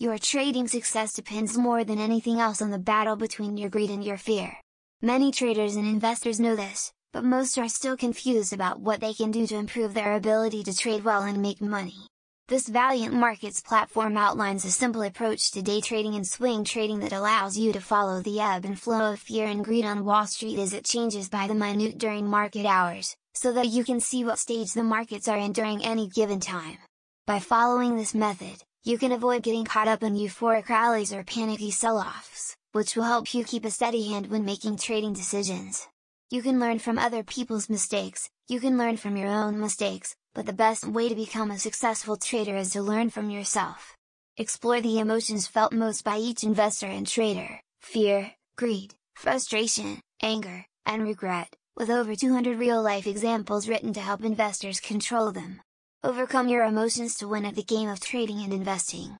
Your trading success depends more than anything else on the battle between your greed and your fear. Many traders and investors know this, but most are still confused about what they can do to improve their ability to trade well and make money. This Valiant Markets platform outlines a simple approach to day trading and swing trading that allows you to follow the ebb and flow of fear and greed on Wall Street as it changes by the minute during market hours, so that you can see what stage the markets are in during any given time. By following this method, you can avoid getting caught up in euphoric rallies or panicky sell-offs, which will help you keep a steady hand when making trading decisions. You can learn from other people's mistakes, you can learn from your own mistakes, but the best way to become a successful trader is to learn from yourself. Explore the emotions felt most by each investor and trader, fear, greed, frustration, anger, and regret, with over 200 real-life examples written to help investors control them. Overcome your emotions to win at the game of trading and investing.